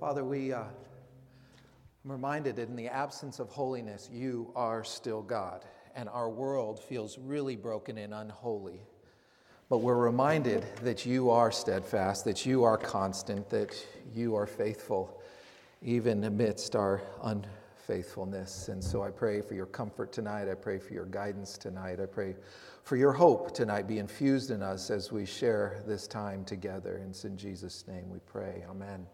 Father, we, uh, I'm reminded that in the absence of holiness, you are still God, and our world feels really broken and unholy. But we're reminded that you are steadfast, that you are constant, that you are faithful, even amidst our unfaithfulness. And so I pray for your comfort tonight. I pray for your guidance tonight. I pray for your hope tonight be infused in us as we share this time together. And it's in Jesus' name we pray. Amen.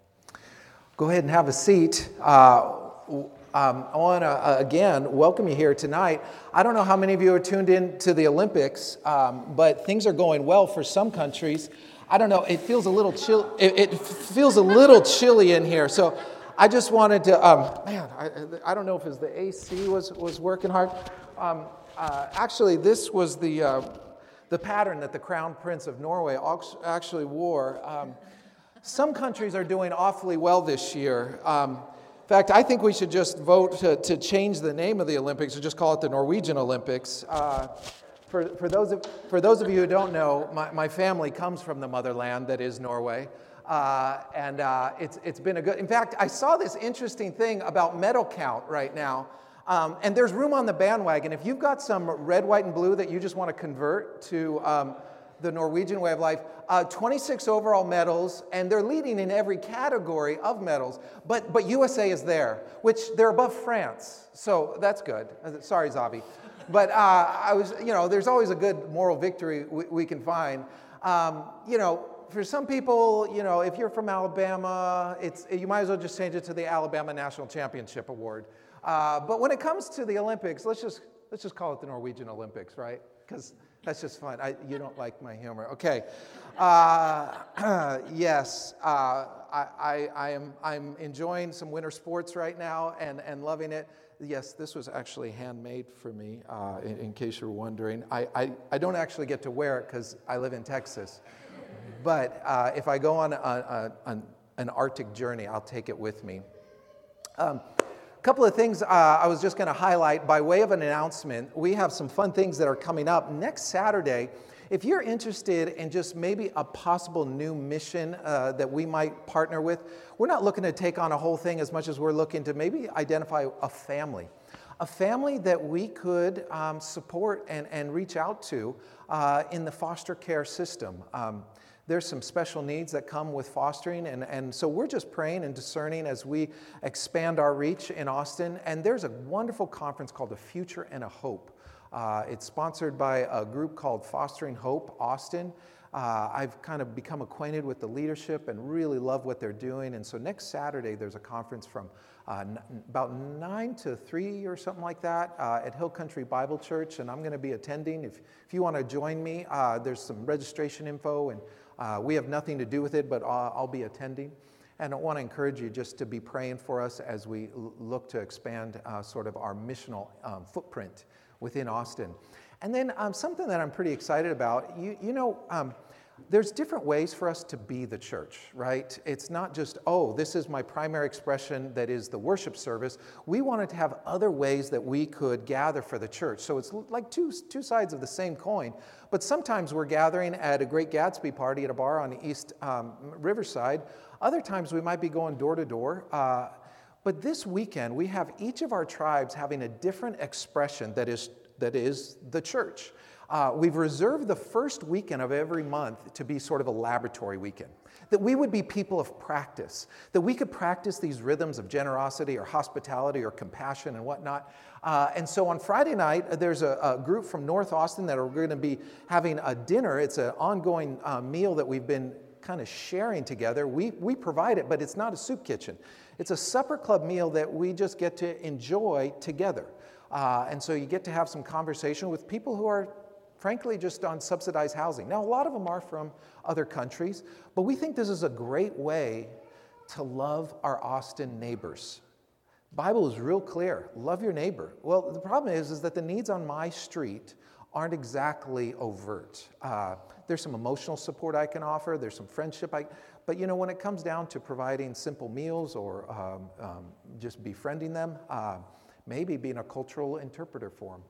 Go ahead and have a seat. Uh, um, I want to uh, again welcome you here tonight. I don't know how many of you are tuned in to the Olympics, um, but things are going well for some countries. I don't know. It feels a little chill. It, it feels a little chilly in here. So I just wanted to. Um, man, I, I, don't know if it's the AC was was working hard. Um, uh, actually, this was the uh, the pattern that the Crown Prince of Norway actually wore. Some countries are doing awfully well this year. Um, in fact, I think we should just vote to, to, change the name of the Olympics and just call it the Norwegian Olympics. Uh, for, for, those of, for those of you who don't know, my, my family comes from the motherland that is Norway. Uh, and uh, it's, it's been a good, in fact, I saw this interesting thing about medal count right now. Um, and there's room on the bandwagon. If you've got some red, white, and blue that you just want to convert to um, the Norwegian way of life, uh, 26 overall medals, and they're leading in every category of medals. But, but USA is there, which they're above France. So that's good. Uh, sorry, Zavi. But uh, I was, you know, there's always a good moral victory we, we can find. Um, you know, for some people, you know, if you're from Alabama, it's, you might as well just change it to the Alabama National Championship Award. Uh, but when it comes to the Olympics, let's just, let's just call it the Norwegian Olympics, right? Because that's just fun. I, you don't like my humor. Okay. Uh, yes, uh, I, I, I, am, I'm enjoying some winter sports right now and, and loving it. Yes, this was actually handmade for me, uh, in, in, case you're wondering. I, I, I, don't actually get to wear it because I live in Texas. But uh, if I go on a, a, an, an Arctic journey, I'll take it with me. Um, couple of things uh, I was just going to highlight by way of an announcement. We have some fun things that are coming up next Saturday. If you're interested in just maybe a possible new mission uh, that we might partner with, we're not looking to take on a whole thing as much as we're looking to maybe identify a family. A family that we could um, support and, and reach out to uh, in the foster care system. Um, there's some special needs that come with fostering. And, and so we're just praying and discerning as we expand our reach in Austin. And there's a wonderful conference called A Future and a Hope. Uh, it's sponsored by a group called Fostering Hope Austin. Uh, I've kind of become acquainted with the leadership and really love what they're doing. And so next Saturday, there's a conference from uh, n- about 9 to 3 or something like that uh, at Hill Country Bible Church. And I'm going to be attending. If, if you want to join me, uh, there's some registration info and uh, we have nothing to do with it, but I'll, I'll, be attending. And I want to encourage you just to be praying for us as we look to expand uh, sort of our missional um, footprint within Austin. And then um, something that I'm pretty excited about, you, you know, um, there's different ways for us to be the church, right? It's not just, oh, this is my primary expression that is the worship service. We wanted to have other ways that we could gather for the church. So it's like two, two sides of the same coin. But sometimes we're gathering at a Great Gatsby party at a bar on the East um, Riverside. Other times we might be going door to door. Uh, but this weekend, we have each of our tribes having a different expression that is, that is the church. Uh, we've reserved the first weekend of every month to be sort of a laboratory weekend. That we would be people of practice, that we could practice these rhythms of generosity or hospitality or compassion and whatnot. Uh, and so on Friday night, uh, there's a, a, group from North Austin that are going to be having a dinner. It's an ongoing uh, meal that we've been kind of sharing together. We, we provide it, but it's not a soup kitchen. It's a supper club meal that we just get to enjoy together. Uh, and so you get to have some conversation with people who are frankly, just on subsidized housing. Now, a lot of them are from other countries, but we think this is a great way to love our Austin neighbors. Bible is real clear. Love your neighbor. Well, the problem is, is that the needs on my street aren't exactly overt. Uh, there's some emotional support I can offer. There's some friendship. I, but you know, when it comes down to providing simple meals or um, um, just befriending them, uh, maybe being a cultural interpreter for them.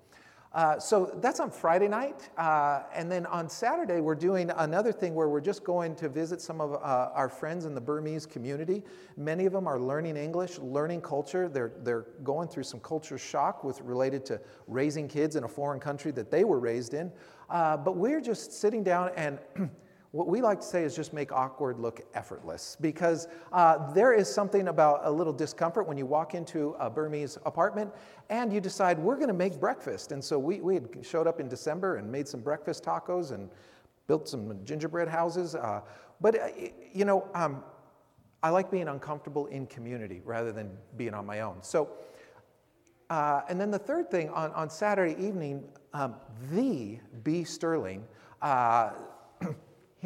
Uh, so that's on Friday night. Uh, and then on Saturday, we're doing another thing where we're just going to visit some of uh, our friends in the Burmese community. Many of them are learning English, learning culture. They're, they're going through some culture shock with related to raising kids in a foreign country that they were raised in. Uh, but we're just sitting down and What we like to say is just make awkward look effortless because uh, there is something about a little discomfort when you walk into a Burmese apartment and you decide we're going to make breakfast. And so we, we had showed up in December and made some breakfast tacos and built some gingerbread houses. Uh, but, uh, you know, um, I like being uncomfortable in community rather than being on my own. So, uh, and then the third thing on, on Saturday evening, um, the B. Sterling uh,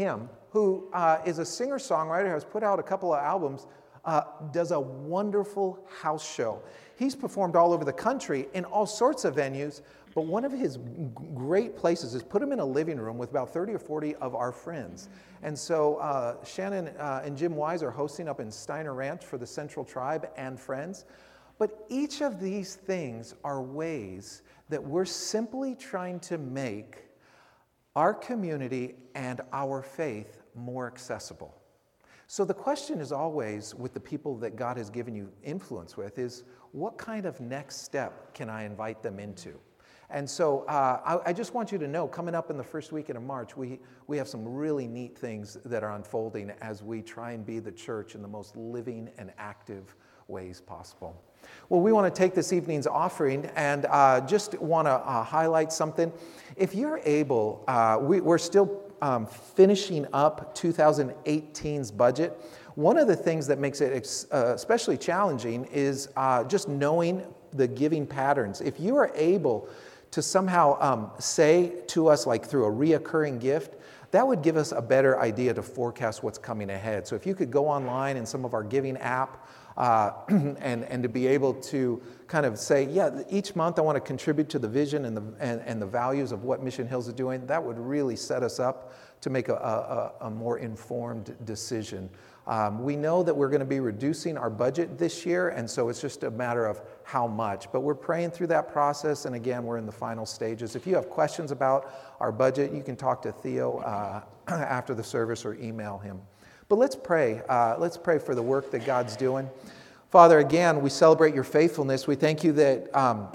him, who uh, is a singer songwriter, has put out a couple of albums, uh, does a wonderful house show. He's performed all over the country in all sorts of venues, but one of his great places is put him in a living room with about 30 or 40 of our friends. And so uh, Shannon uh, and Jim Wise are hosting up in Steiner Ranch for the Central Tribe and friends. But each of these things are ways that we're simply trying to make our community and our faith more accessible. So the question is always with the people that God has given you influence with is what kind of next step can I invite them into? And so uh, I, I, just want you to know coming up in the first weekend of March, we, we have some really neat things that are unfolding as we try and be the church in the most living and active ways possible. Well, we want to take this evening's offering and uh, just want to uh, highlight something. If you're able, uh, we, are still um, finishing up 2018's budget. One of the things that makes it ex- uh, especially challenging is uh, just knowing the giving patterns. If you are able to somehow um, say to us, like through a reoccurring gift, that would give us a better idea to forecast what's coming ahead. So if you could go online in some of our giving app uh, and, and to be able to kind of say, yeah, each month I want to contribute to the vision and the, and, and the values of what Mission Hills is doing, that would really set us up to make a, a, a more informed decision. Um, we know that we're going to be reducing our budget this year, and so it's just a matter of how much. But we're praying through that process, and again, we're in the final stages. If you have questions about our budget, you can talk to Theo uh, after the service or email him. But let's pray. Uh, let's pray for the work that God's doing. Father, again, we celebrate your faithfulness. We thank you that um,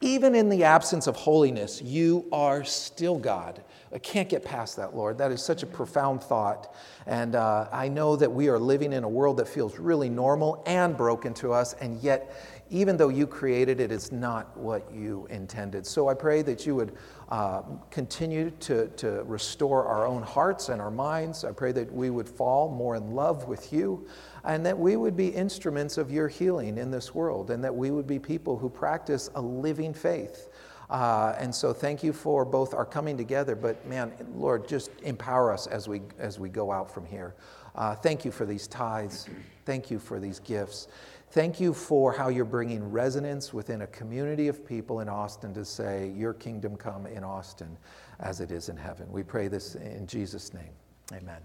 even in the absence of holiness, you are still God. I can't get past that, Lord. That is such a profound thought. And uh, I know that we are living in a world that feels really normal and broken to us, and yet, even though you created it, it's not what you intended. So I pray that you would uh, continue to, to restore our own hearts and our minds. I pray that we would fall more in love with you and that we would be instruments of your healing in this world and that we would be people who practice a living faith. Uh, and so thank you for both our coming together, but man, Lord, just empower us as we, as we go out from here. Uh, thank you for these tithes. Thank you for these gifts. Thank you for how you're bringing resonance within a community of people in Austin to say, Your kingdom come in Austin as it is in heaven. We pray this in Jesus' name. Amen.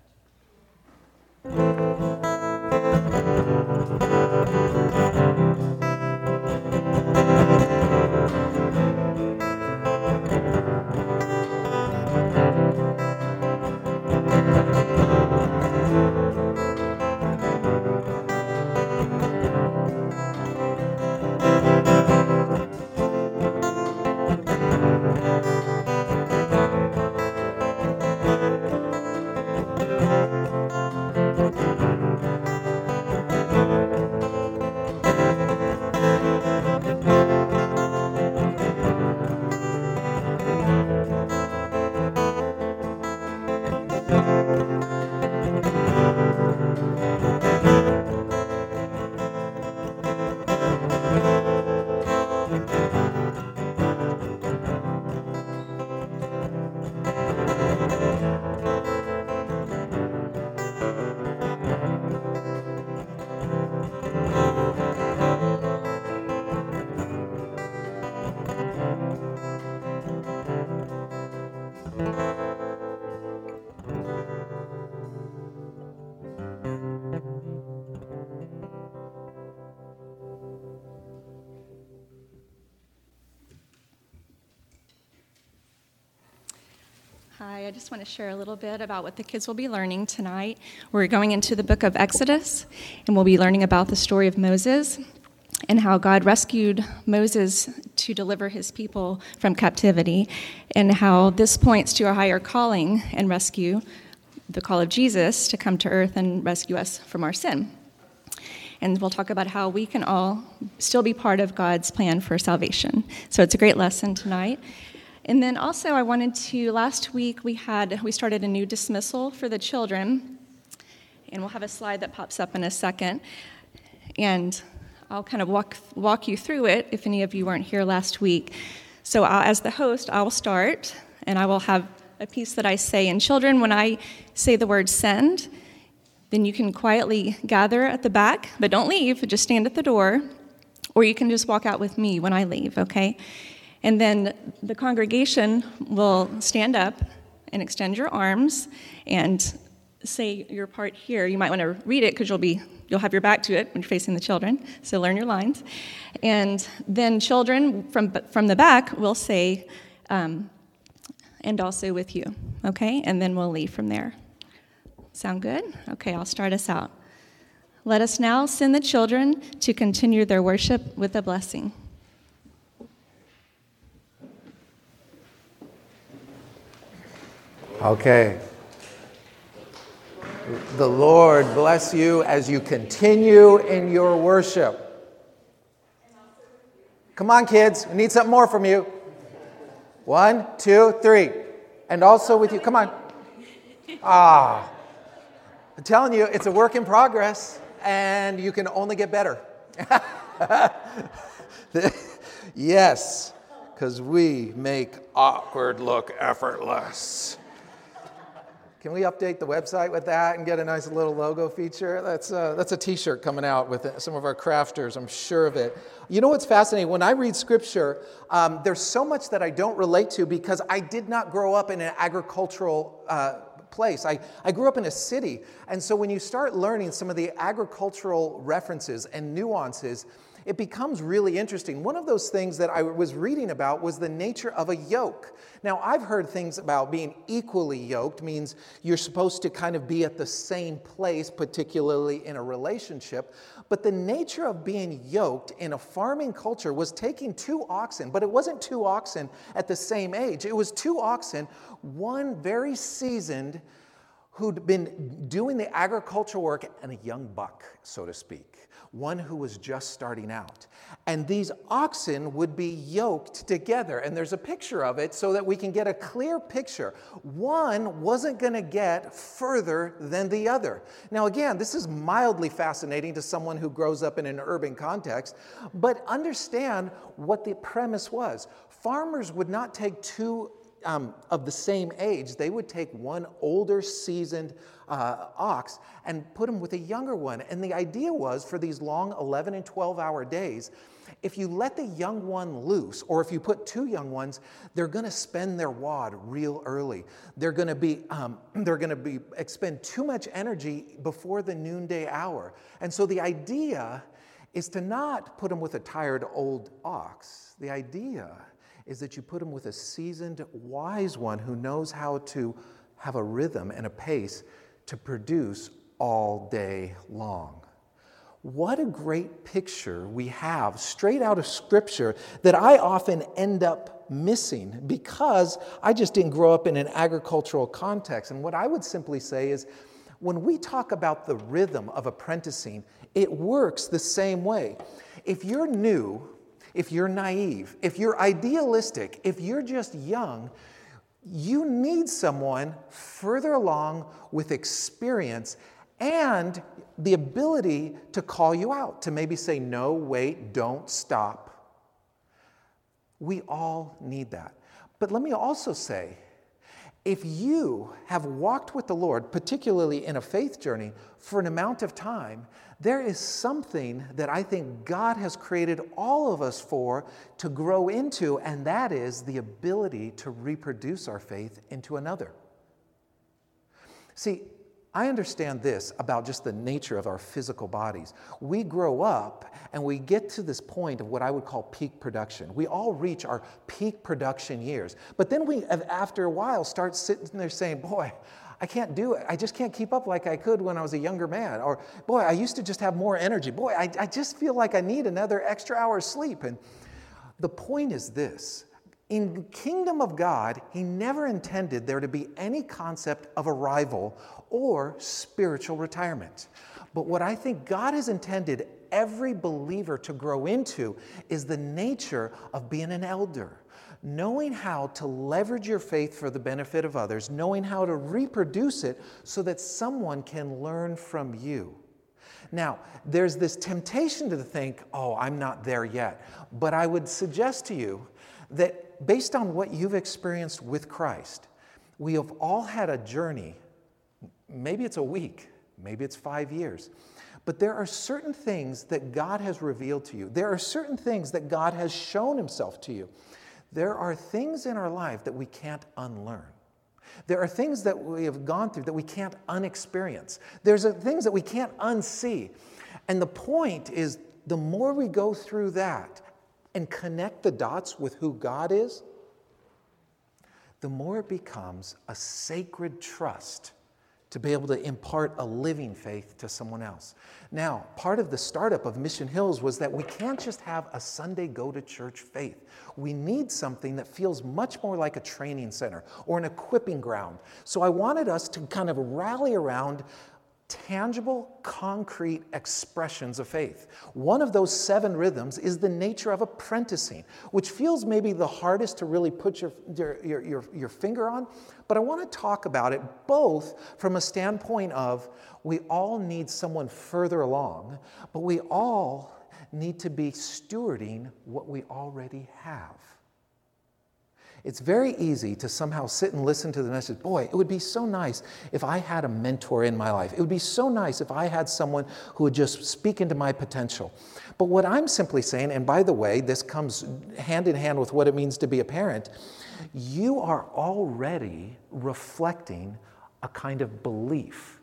Hi, I just want to share a little bit about what the kids will be learning tonight. We're going into the book of Exodus, and we'll be learning about the story of Moses and how God rescued Moses to deliver his people from captivity, and how this points to a higher calling and rescue, the call of Jesus to come to earth and rescue us from our sin. And we'll talk about how we can all still be part of God's plan for salvation. So it's a great lesson tonight. And then also, I wanted to, last week we had, we started a new dismissal for the children. And we'll have a slide that pops up in a second. And I'll kind of walk, walk you through it if any of you weren't here last week. So, I'll, as the host, I will start and I will have a piece that I say. And, children, when I say the word send, then you can quietly gather at the back, but don't leave, just stand at the door, or you can just walk out with me when I leave, okay? And then the congregation will stand up and extend your arms and say your part here. You might want to read it because you'll be you'll have your back to it when you're facing the children. So learn your lines, and then children from from the back will say, um, "And also with you." Okay, and then we'll leave from there. Sound good? Okay, I'll start us out. Let us now send the children to continue their worship with a blessing. Okay. The Lord bless you as you continue in your worship. Come on, kids. We need something more from you. One, two, three. And also with you. Come on. Ah. I'm telling you, it's a work in progress, and you can only get better. yes, because we make awkward look effortless. Can we update the website with that and get a nice little logo feature? That's a, uh, that's a t shirt coming out with some of our crafters, I'm sure of it. You know what's fascinating? When I read scripture, um, there's so much that I don't relate to because I did not grow up in an agricultural uh, place. I, I grew up in a city. And so when you start learning some of the agricultural references and nuances, it becomes really interesting. One of those things that I was reading about was the nature of a yoke. Now, I've heard things about being equally yoked means you're supposed to kind of be at the same place, particularly in a relationship. But the nature of being yoked in a farming culture was taking two oxen, but it wasn't two oxen at the same age. It was two oxen, one very seasoned who'd been doing the agricultural work and a young buck, so to speak one who was just starting out. And these oxen would be yoked together. And there's a picture of it so that we can get a clear picture. One wasn't going to get further than the other. Now, again, this is mildly fascinating to someone who grows up in an urban context, but understand what the premise was. Farmers would not take two um, of the same age, they would take one older, seasoned uh, ox and put him with a younger one. And the idea was for these long 11 and 12 hour days, if you let the young one loose, or if you put two young ones, they're going to spend their wad real early. They're going to be, um, they're going to be expend too much energy before the noonday hour. And so the idea is to not put them with a tired old ox. The idea is that you put them with a seasoned, wise one who knows how to have a rhythm and a pace to produce all day long. What a great picture we have straight out of Scripture that I often end up missing because I just didn't grow up in an agricultural context. And what I would simply say is when we talk about the rhythm of apprenticing, it works the same way. If you're new, if you're naive, if you're idealistic, if you're just young, you need someone further along with experience and the ability to call you out, to maybe say, no, wait, don't stop. We all need that. But let me also say, if you have walked with the Lord, particularly in a faith journey, for an amount of time, there is something that I think God has created all of us for to grow into, and that is the ability to reproduce our faith into another. See, I understand this about just the nature of our physical bodies. We grow up and we get to this point of what I would call peak production. We all reach our peak production years. But then we, after a while, start sitting there saying, Boy, I can't do it. I just can't keep up like I could when I was a younger man. Or, boy, I used to just have more energy. Boy, I, I just feel like I need another extra hour of sleep. And the point is this in the kingdom of God, he never intended there to be any concept of arrival or spiritual retirement. But what I think God has intended every believer to grow into is the nature of being an elder knowing how to leverage your faith for the benefit of others, knowing how to reproduce it so that someone can learn from you. Now, there's this temptation to think, oh, I'm not there yet. But I would suggest to you that based on what you've experienced with Christ, we have all had a journey. Maybe it's a week, maybe it's five years. But there are certain things that God has revealed to you. There are certain things that God has shown Himself to you. There are things in our life that we can't unlearn. There are things that we have gone through that we can't unexperience. There's things that we can't unsee. And the point is, the more we go through that and connect the dots with who God is, the more it becomes a sacred trust to be able to impart a living faith to someone else. Now, part of the startup of Mission Hills was that we can't just have a Sunday go to church faith. We need something that feels much more like a training center or an equipping ground. So I wanted us to kind of rally around tangible, concrete expressions of faith. One of those seven rhythms is the nature of apprenticing, which feels maybe the hardest to really put your, your, your, your, finger on. But I want to talk about it both from a standpoint of we all need someone further along, but we all need to be stewarding what we already have. It's very easy to somehow sit and listen to the message. Boy, it would be so nice if I had a mentor in my life. It would be so nice if I had someone who would just speak into my potential. But what I'm simply saying, and by the way, this comes hand in hand with what it means to be a parent, you are already reflecting a kind of belief,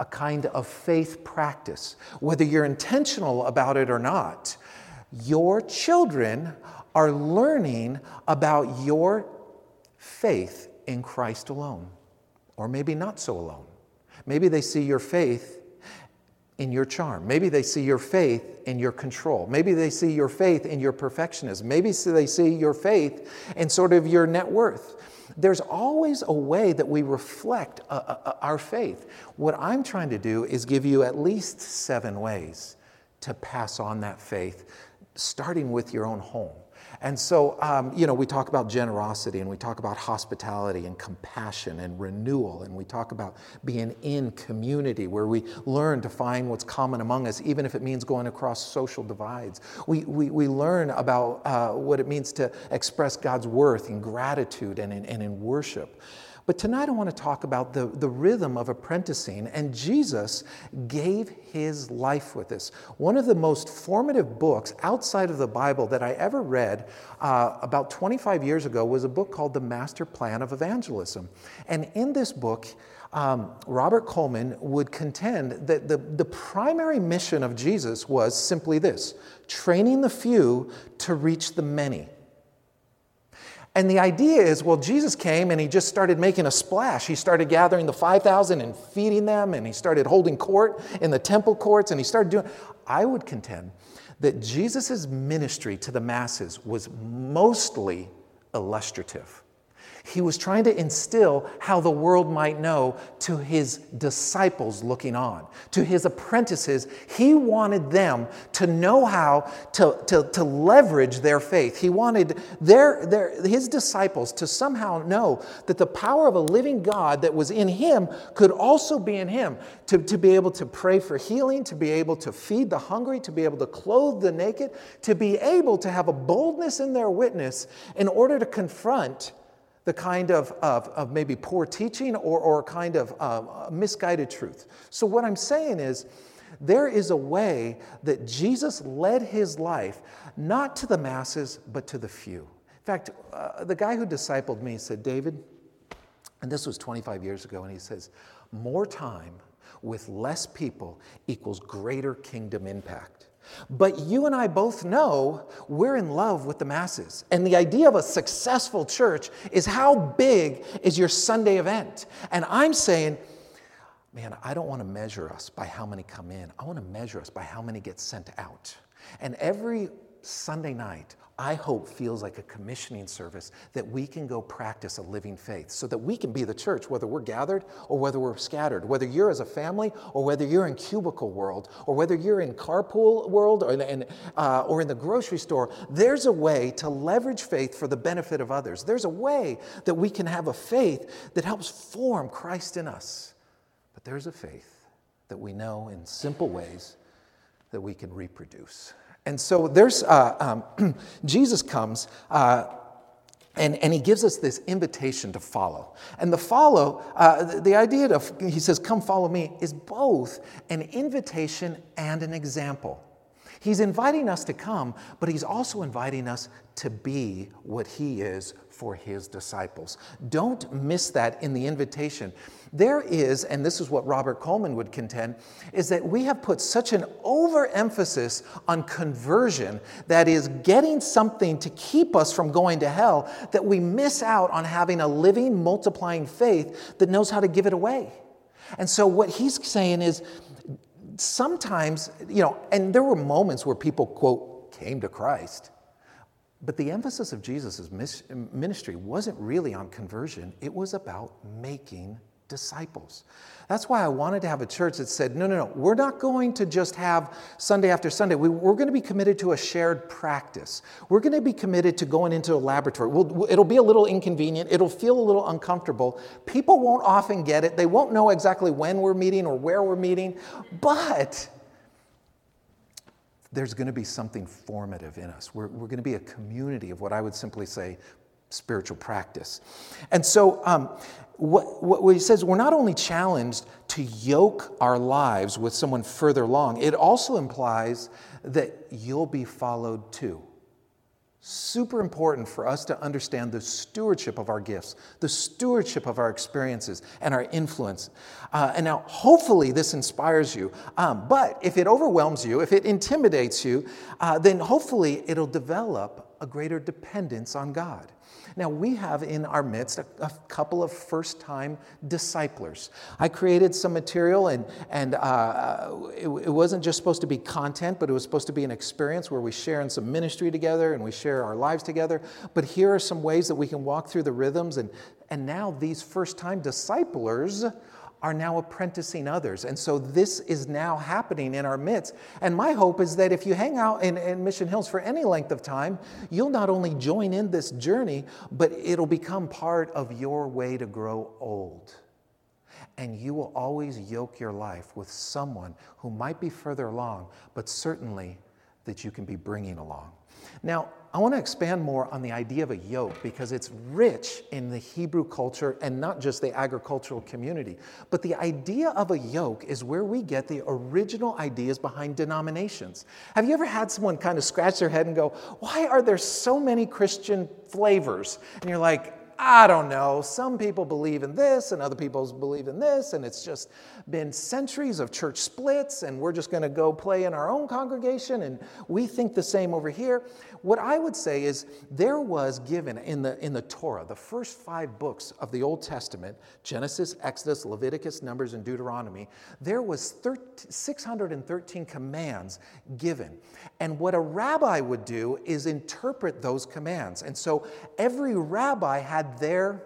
a kind of faith practice. Whether you're intentional about it or not, your children are learning about your faith in Christ alone, or maybe not so alone. Maybe they see your faith in your charm. Maybe they see your faith in your control. Maybe they see your faith in your perfectionism. Maybe they see your faith in sort of your net worth. There's always a way that we reflect uh, uh, uh our faith. What I'm trying to do is give you at least seven ways to pass on that faith, starting with your own home. And so, um, you know, we talk about generosity and we talk about hospitality and compassion and renewal, and we talk about being in community where we learn to find what's common among us, even if it means going across social divides. We, we, we learn about uh, what it means to express God's worth in gratitude and in, and in worship. But tonight I want to talk about the, the rhythm of apprenticing, and Jesus gave his life with this. One of the most formative books outside of the Bible that I ever read uh, about 25 years ago was a book called The Master Plan of Evangelism. And in this book, um, Robert Coleman would contend that the, the primary mission of Jesus was simply this training the few to reach the many. And the idea is well, Jesus came and he just started making a splash. He started gathering the 5,000 and feeding them, and he started holding court in the temple courts, and he started doing. I would contend that Jesus' ministry to the masses was mostly illustrative. He was trying to instill how the world might know to his disciples looking on, to his apprentices. He wanted them to know how to, to, to leverage their faith. He wanted their, their, his disciples to somehow know that the power of a living God that was in him could also be in him, to, to be able to pray for healing, to be able to feed the hungry, to be able to clothe the naked, to be able to have a boldness in their witness in order to confront the kind of, of, of maybe poor teaching or, or kind of uh, misguided truth. So, what I'm saying is, there is a way that Jesus led his life not to the masses, but to the few. In fact, uh, the guy who discipled me said, David, and this was 25 years ago, and he says, More time with less people equals greater kingdom impact. But you and I both know we're in love with the masses. And the idea of a successful church is how big is your Sunday event? And I'm saying, man, I don't want to measure us by how many come in. I want to measure us by how many get sent out. And every Sunday night, I hope feels like a commissioning service that we can go practice a living faith so that we can be the church, whether we're gathered or whether we're scattered, whether you're as a family or whether you're in cubicle world or whether you're in carpool world or in, uh, or in the grocery store. There's a way to leverage faith for the benefit of others. There's a way that we can have a faith that helps form Christ in us. But there's a faith that we know in simple ways that we can reproduce. And so there's, uh, um, Jesus comes uh, and, and he gives us this invitation to follow. And the follow, uh, the, the idea of, he says, come follow me, is both an invitation and an example. He's inviting us to come, but he's also inviting us to be what he is for his disciples. Don't miss that in the invitation. There is, and this is what Robert Coleman would contend, is that we have put such an overemphasis on conversion that is getting something to keep us from going to hell that we miss out on having a living, multiplying faith that knows how to give it away. And so what he's saying is sometimes, you know, and there were moments where people, quote, came to Christ. But the emphasis of Jesus' ministry wasn't really on conversion, it was about making disciples. That's why I wanted to have a church that said, no, no, no, we're not going to just have Sunday after Sunday. We, are going to be committed to a shared practice. We're going to be committed to going into a laboratory. We'll, it'll be a little inconvenient, it'll feel a little uncomfortable. People won't often get it, they won't know exactly when we're meeting or where we're meeting, but there's going to be something formative in us. We're, we're going to be a community of what I would simply say spiritual practice. And so, um, what, what he says, we're not only challenged to yoke our lives with someone further along, it also implies that you'll be followed too. Super important for us to understand the stewardship of our gifts, the stewardship of our experiences, and our influence. Uh, and now, hopefully, this inspires you. Um, but if it overwhelms you, if it intimidates you, uh, then hopefully it'll develop a greater dependence on God. Now, we have in our midst a, a couple of first time disciplers. I created some material, and, and uh, it, it, wasn't just supposed to be content, but it was supposed to be an experience where we share in some ministry together and we share our lives together. But here are some ways that we can walk through the rhythms. And, and now, these first time disciplers are now apprenticing others. And so this is now happening in our midst. And my hope is that if you hang out in, in, Mission Hills for any length of time, you'll not only join in this journey, but it'll become part of your way to grow old. And you will always yoke your life with someone who might be further along, but certainly that you can be bringing along. Now, I want to expand more on the idea of a yoke because it's rich in the Hebrew culture and not just the agricultural community. But the idea of a yoke is where we get the original ideas behind denominations. Have you ever had someone kind of scratch their head and go, Why are there so many Christian flavors? And you're like, I don't know. Some people believe in this and other people believe in this, and it's just been centuries of church splits, and we're just going to go play in our own congregation, and we think the same over here. What I would say is there was given in the, in the Torah, the first five books of the Old Testament Genesis, Exodus, Leviticus, Numbers, and Deuteronomy there was 13, 613 commands given. And what a rabbi would do is interpret those commands. And so every rabbi had their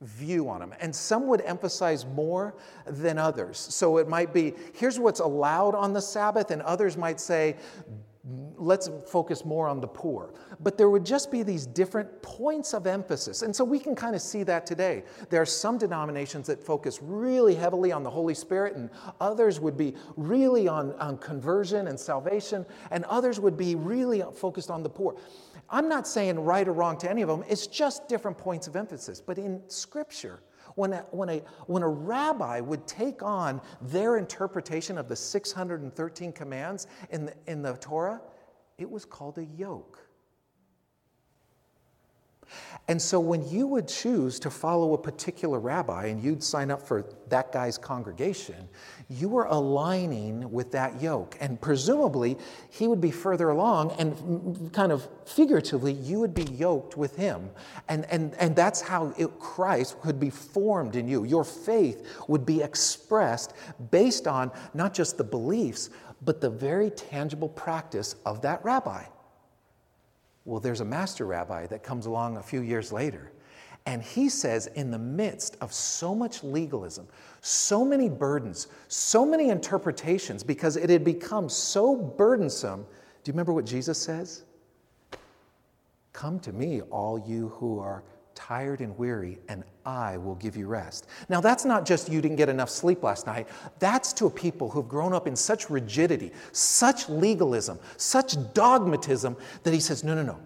view on them. And some would emphasize more than others. So it might be here's what's allowed on the Sabbath, and others might say, let's focus more on the poor. But there would just be these different points of emphasis. And so we can kind of see that today. There are some denominations that focus really heavily on the Holy Spirit, and others would be really on, on conversion and salvation, and others would be really focused on the poor. I'm not saying right or wrong to any of them, it's just different points of emphasis. But in Scripture, when a, when, a, when a rabbi would take on their interpretation of the 613 commands in the, in the Torah, it was called a yoke. And so when you would choose to follow a particular rabbi and you'd sign up for that guy's congregation, you were aligning with that yoke. And presumably, he would be further along, and kind of figuratively, you would be yoked with him. And, and, and that's how it, Christ could be formed in you. Your faith would be expressed based on not just the beliefs, but the very tangible practice of that rabbi. Well, there's a master rabbi that comes along a few years later. And he says, in the midst of so much legalism, so many burdens, so many interpretations, because it had become so burdensome, do you remember what Jesus says? Come to me, all you who are tired and weary, and I will give you rest. Now, that's not just you didn't get enough sleep last night. That's to a people who've grown up in such rigidity, such legalism, such dogmatism that he says, No, no, no.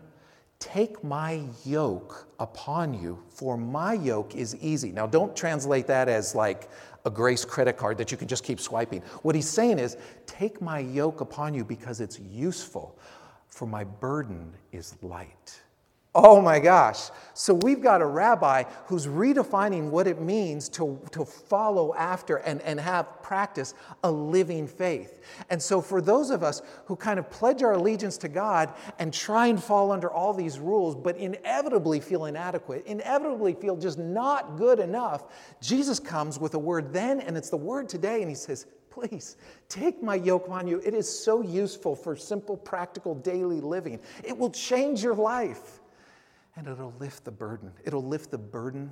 Take my yoke upon you, for my yoke is easy. Now, don't translate that as like a grace credit card that you can just keep swiping. What he's saying is, Take my yoke upon you because it's useful, for my burden is light. Oh my gosh. So we've got a rabbi who's redefining what it means to, to follow after and, and have practice a living faith. And so for those of us who kind of pledge our allegiance to God and try and fall under all these rules, but inevitably feel inadequate, inevitably feel just not good enough, Jesus comes with a word then, and it's the word today, and he says, Please take my yoke on you. It is so useful for simple, practical daily living. It will change your life and it'll lift the burden. It'll lift the burden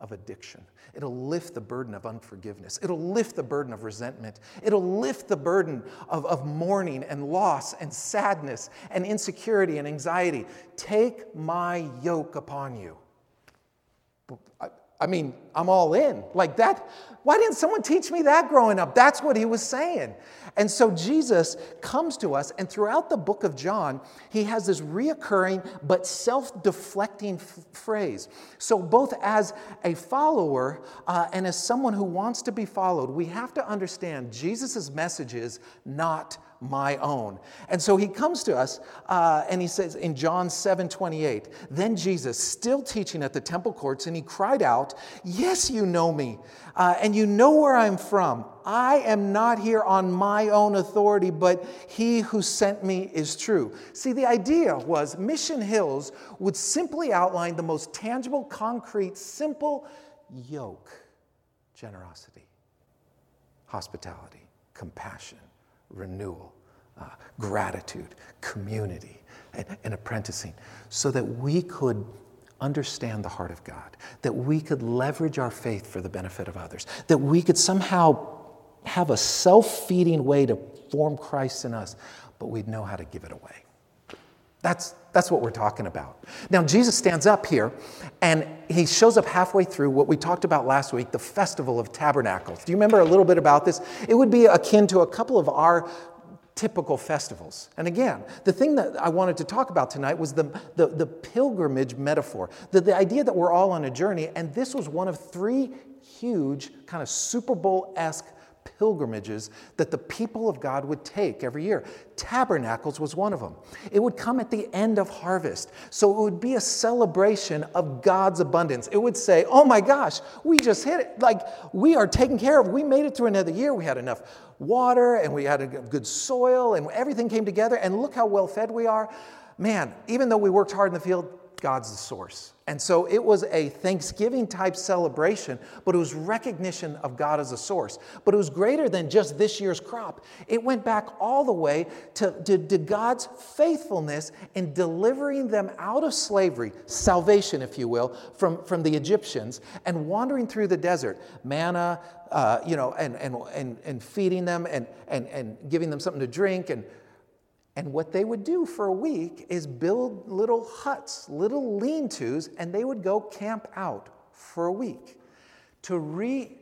of addiction. It'll lift the burden of unforgiveness. It'll lift the burden of resentment. It'll lift the burden of, of mourning and loss and sadness and insecurity and anxiety. Take my yoke upon you. I, I mean, I'm all in. Like that. Why didn't someone teach me that growing up? That's what he was saying. And so Jesus comes to us, and throughout the book of John, he has this reoccurring but self deflecting f- phrase. So, both as a follower uh, and as someone who wants to be followed, we have to understand Jesus' message is not my own. And so he comes to us uh, and he says in John 7 28, then Jesus, still teaching at the temple courts, and he cried out, Yes, you know me, uh, and you know where I'm from. I am not here on my own authority, but he who sent me is true. See, the idea was Mission Hills would simply outline the most tangible, concrete, simple yoke generosity, hospitality, compassion renewal, uh, gratitude, community, and, and apprenticing, so that we could understand the heart of God, that we could leverage our faith for the benefit of others, that we could somehow have a self feeding way to form Christ in us, but we'd know how to give it away. That's, that's what we're talking about. Now, Jesus stands up here and he shows up halfway through what we talked about last week the Festival of Tabernacles. Do you remember a little bit about this? It would be akin to a couple of our typical festivals. And again, the thing that I wanted to talk about tonight was the, the, the pilgrimage metaphor, the, the idea that we're all on a journey, and this was one of three huge, kind of Super Bowl esque pilgrimages that the people of God would take every year. Tabernacles was one of them. It would come at the end of harvest. So it would be a celebration of God's abundance. It would say, oh my gosh, we just hit it. Like we are taken care of. We made it through another year. We had enough water and we had a good soil and everything came together. And look how well fed we are. Man, even though we worked hard in the field, God's the source. And so it was a Thanksgiving type celebration, but it was recognition of God as a source. But it was greater than just this year's crop. It went back all the way to, to, to God's faithfulness in delivering them out of slavery, salvation, if you will, from, from the Egyptians, and wandering through the desert, manna, uh, you know, and, and, and, and feeding them and, and, and giving them something to drink and and what they would do for a week is build little huts, little lean tos, and they would go camp out for a week to re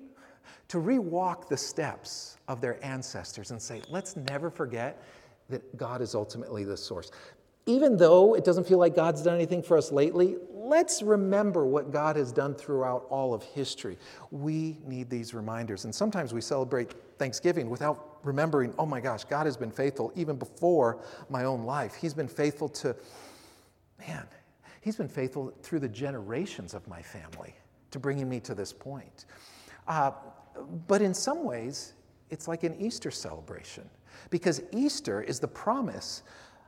to rewalk the steps of their ancestors and say, let's never forget that God is ultimately the source. Even though it doesn't feel like God's done anything for us lately, let's remember what God has done throughout all of history. We need these reminders. And sometimes we celebrate Thanksgiving without remembering, oh my gosh, God has been faithful even before my own life. He's been faithful to, man, He's been faithful through the generations of my family to bringing me to this point. Uh, but in some ways, it's like an Easter celebration because Easter is the promise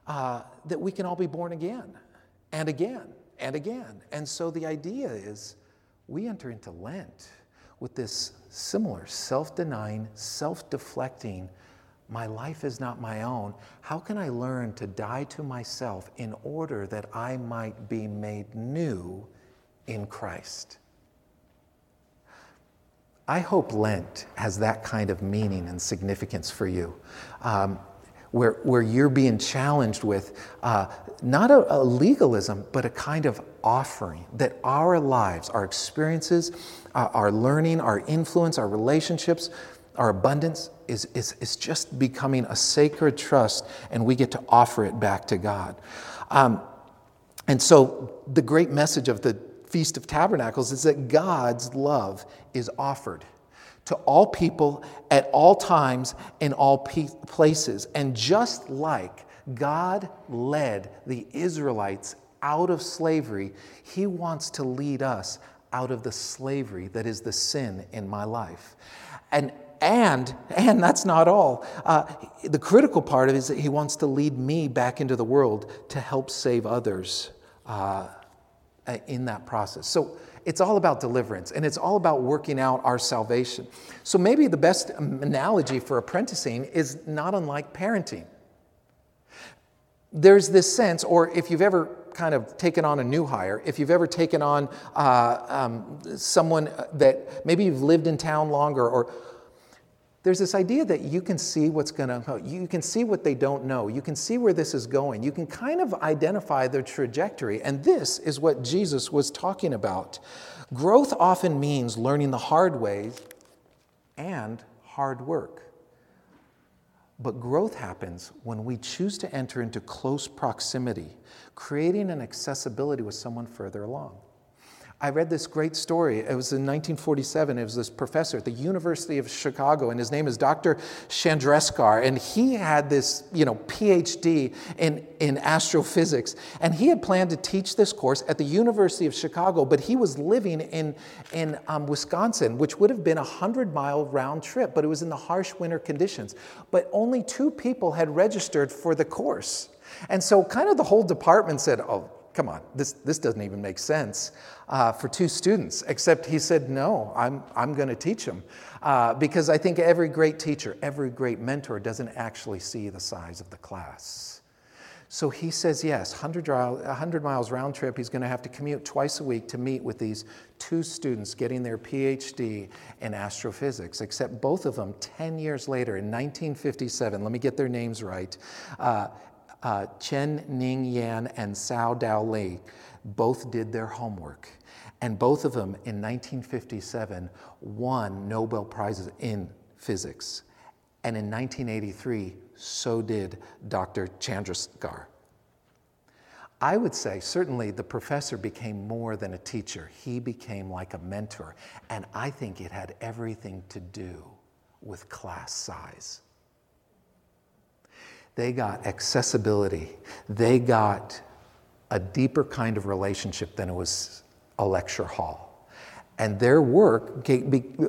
uh, that we can all be born again and again and again. And so the idea is we enter into Lent with this similar self denying, self deflecting, my life is not my own. How can I learn to die to myself in order that I might be made new in Christ? I hope Lent has that kind of meaning and significance for you. Um, where, where you're being challenged with uh, not a, a, legalism, but a kind of offering that our lives, our experiences, uh, our learning, our influence, our relationships, our abundance is, is, is just becoming a sacred trust, and we get to offer it back to God. Um, and so, the great message of the Feast of Tabernacles is that God's love is offered to all people at all times in all pe- places. And just like God led the Israelites out of slavery, He wants to lead us out of the slavery that is the sin in my life. And and, and that's not all. Uh, the critical part of it is that he wants to lead me back into the world to help save others uh, in that process. So it's all about deliverance and it's all about working out our salvation. So maybe the best analogy for apprenticing is not unlike parenting. There's this sense, or if you've ever kind of taken on a new hire, if you've ever taken on uh, um, someone that maybe you've lived in town longer, or there's this idea that you can see what's going to oh, you can see what they don't know. You can see where this is going. You can kind of identify their trajectory. And this is what jesus was talking about. Growth often means learning the hard ways and hard work. But growth happens when we choose to enter into close proximity creating an accessibility with someone further along I read this great story. It was in 1947. It was this professor at the University of Chicago, and his name is Dr. Chandrasekhar. And he had this, you know, PhD in, in astrophysics. And he had planned to teach this course at the University of Chicago, but he was living in, in um, Wisconsin, which would have been a 100 mile round trip, but it was in the harsh winter conditions. But only two people had registered for the course. And so, kind of the whole department said, oh, come on, this, this doesn't even make sense uh, for two students. Except he said, no, I'm, I'm going to teach them. Uh, because I think every great teacher, every great mentor doesn't actually see the size of the class. So he says, yes, 100, 100 miles round trip. He's going to have to commute twice a week to meet with these two students getting their PhD in astrophysics, except both of them 10 years later in 1957, let me get their names right, uh, uh, Chen Ning Yang and Cao Dao Li both did their homework. And both of them in 1957 won Nobel Prizes in physics. And in 1983, so did Dr. Chandrasekhar. I would say certainly the professor became more than a teacher. He became like a mentor. And I think it had everything to do with class size. They got accessibility. They got a deeper kind of relationship than it was a lecture hall. And their work,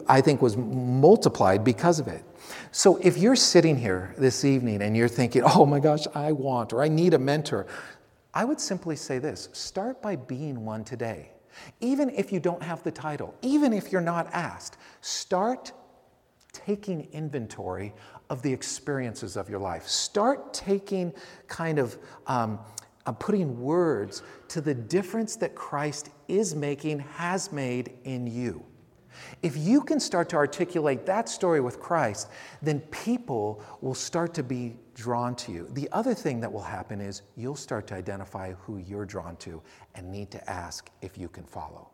I think, was multiplied because of it. So if you're sitting here this evening and you're thinking, oh my gosh, I want or I need a mentor, I would simply say this start by being one today. Even if you don't have the title, even if you're not asked, start taking inventory of the experiences of your life. Start taking kind of um, uh, putting words to the difference that Christ is making, has made in you. If you can start to articulate that story with Christ, then people will start to be drawn to you. The other thing that will happen is you'll start to identify who you're drawn to and need to ask if you can follow.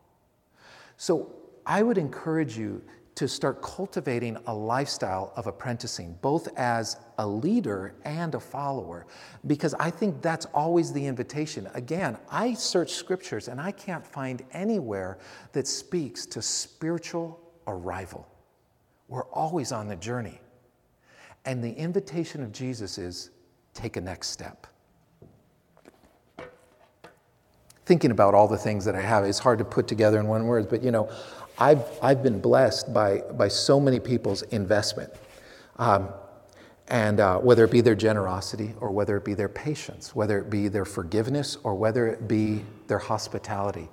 So I would encourage you to start cultivating a lifestyle of apprenticing, both as a leader and a follower, because I think that's always the invitation. Again, I search scriptures and I can't find anywhere that speaks to spiritual arrival. We're always on the journey. And the invitation of Jesus is take a next step. thinking about all the things that I have. It's hard to put together in one word, but you know, I've, I've been blessed by, by so many people's investment. Um, and uh, whether it be their generosity or whether it be their patience, whether it be their forgiveness or whether it be their hospitality.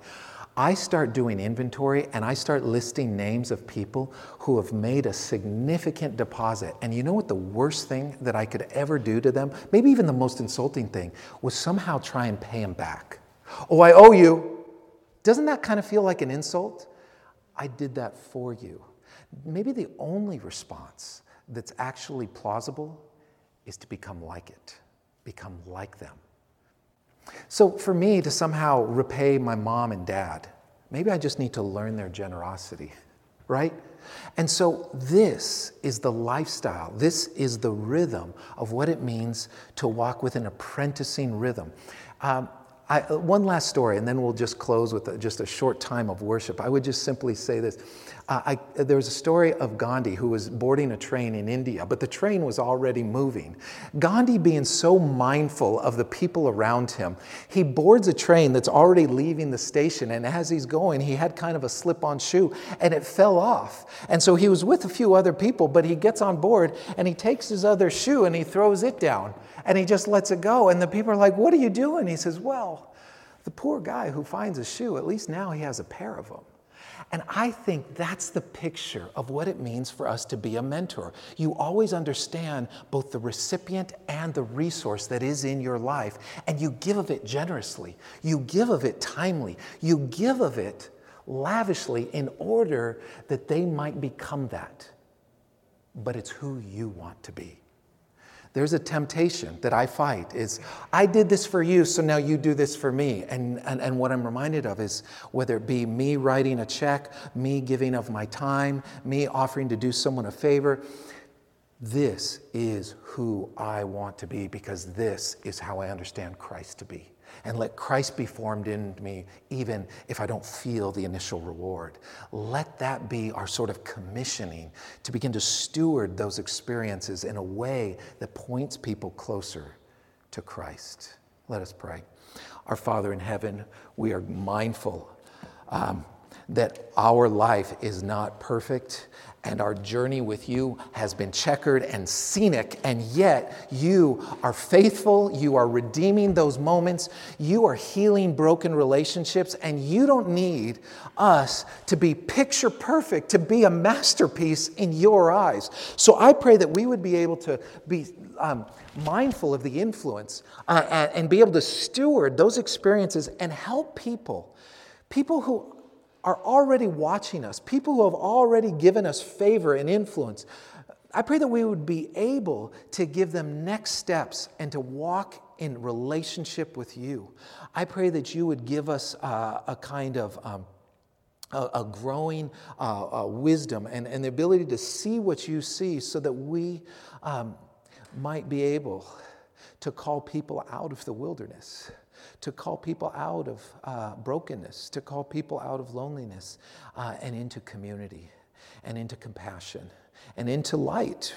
I start doing inventory and I start listing names of people who have made a significant deposit. And you know what the worst thing that I could ever do to them, maybe even the most insulting thing, was somehow try and pay them back. Oh, I owe you. Doesn't that kind of feel like an insult? I did that for you. Maybe the only response that's actually plausible is to become like it, become like them. So for me to somehow repay my mom and dad, maybe I just need to learn their generosity, right? And so this is the lifestyle, this is the rhythm of what it means to walk with an apprenticing rhythm. Um, I, one last story, and then we'll just close with a, just a short time of worship. I would just simply say this. Uh, I, there was a story of Gandhi who was boarding a train in India, but the train was already moving. Gandhi, being so mindful of the people around him, he boards a train that's already leaving the station, and as he's going, he had kind of a slip on shoe, and it fell off. And so he was with a few other people, but he gets on board and he takes his other shoe and he throws it down, and he just lets it go. And the people are like, What are you doing? He says, Well, the poor guy who finds a shoe, at least now he has a pair of them. And I think that's the picture of what it means for us to be a mentor. You always understand both the recipient and the resource that is in your life, and you give of it generously. You give of it timely. You give of it lavishly in order that they might become that. But it's who you want to be. There's a temptation that I fight is, I did this for you, so now you do this for me. And, and, and what I'm reminded of is whether it be me writing a check, me giving of my time, me offering to do someone a favor, this is who I want to be because this is how I understand Christ to be and let Christ be formed in me, even if I don't feel the initial reward. Let that be our sort of commissioning to begin to steward those experiences in a way that points people closer to Christ. Let us pray. Our Father in heaven, we are mindful um, that our life is not perfect and our journey with you has been checkered and scenic, and yet you are faithful, you are redeeming those moments, you are healing broken relationships, and you don't need us to be picture perfect, to be a masterpiece in your eyes. So I pray that we would be able to be um, mindful of the influence uh, and be able to steward those experiences and help people. People who are already watching us, people who have already given us favor and influence. I pray that we would be able to give them next steps and to walk in relationship with you. I pray that you would give us uh, a kind of um, a, a, growing uh, uh, wisdom and, and the ability to see what you see so that we um, might be able to call people out of the wilderness to call people out of uh, brokenness, to call people out of loneliness uh, and into community and into compassion and into light.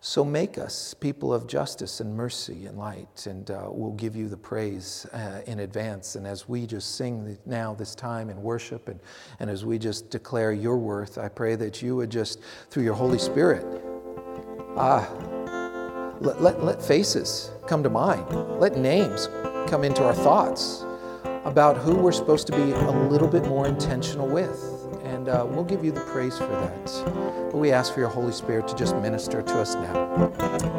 So make us people of justice and mercy and light, and uh, we'll give you the praise uh, in advance. And as we just sing now this time in worship, and, and as we just declare your worth, I pray that you would just, through your Holy Spirit, ah, let, let, let faces come to mind, let names come into our thoughts about who we're supposed to be a little bit more intentional with. And uh, we'll give you the praise for that. But we ask for your Holy Spirit to just minister to us now.